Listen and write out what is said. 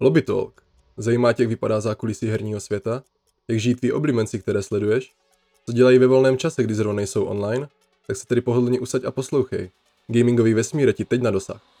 Lobby Talk. Zajímá tě, jak vypadá zákulisí herního světa? Jak žijí tví oblíbenci, které sleduješ? Co dělají ve volném čase, kdy zrovna nejsou online? Tak se tedy pohodlně usaď a poslouchej. Gamingový vesmír je ti teď na dosah.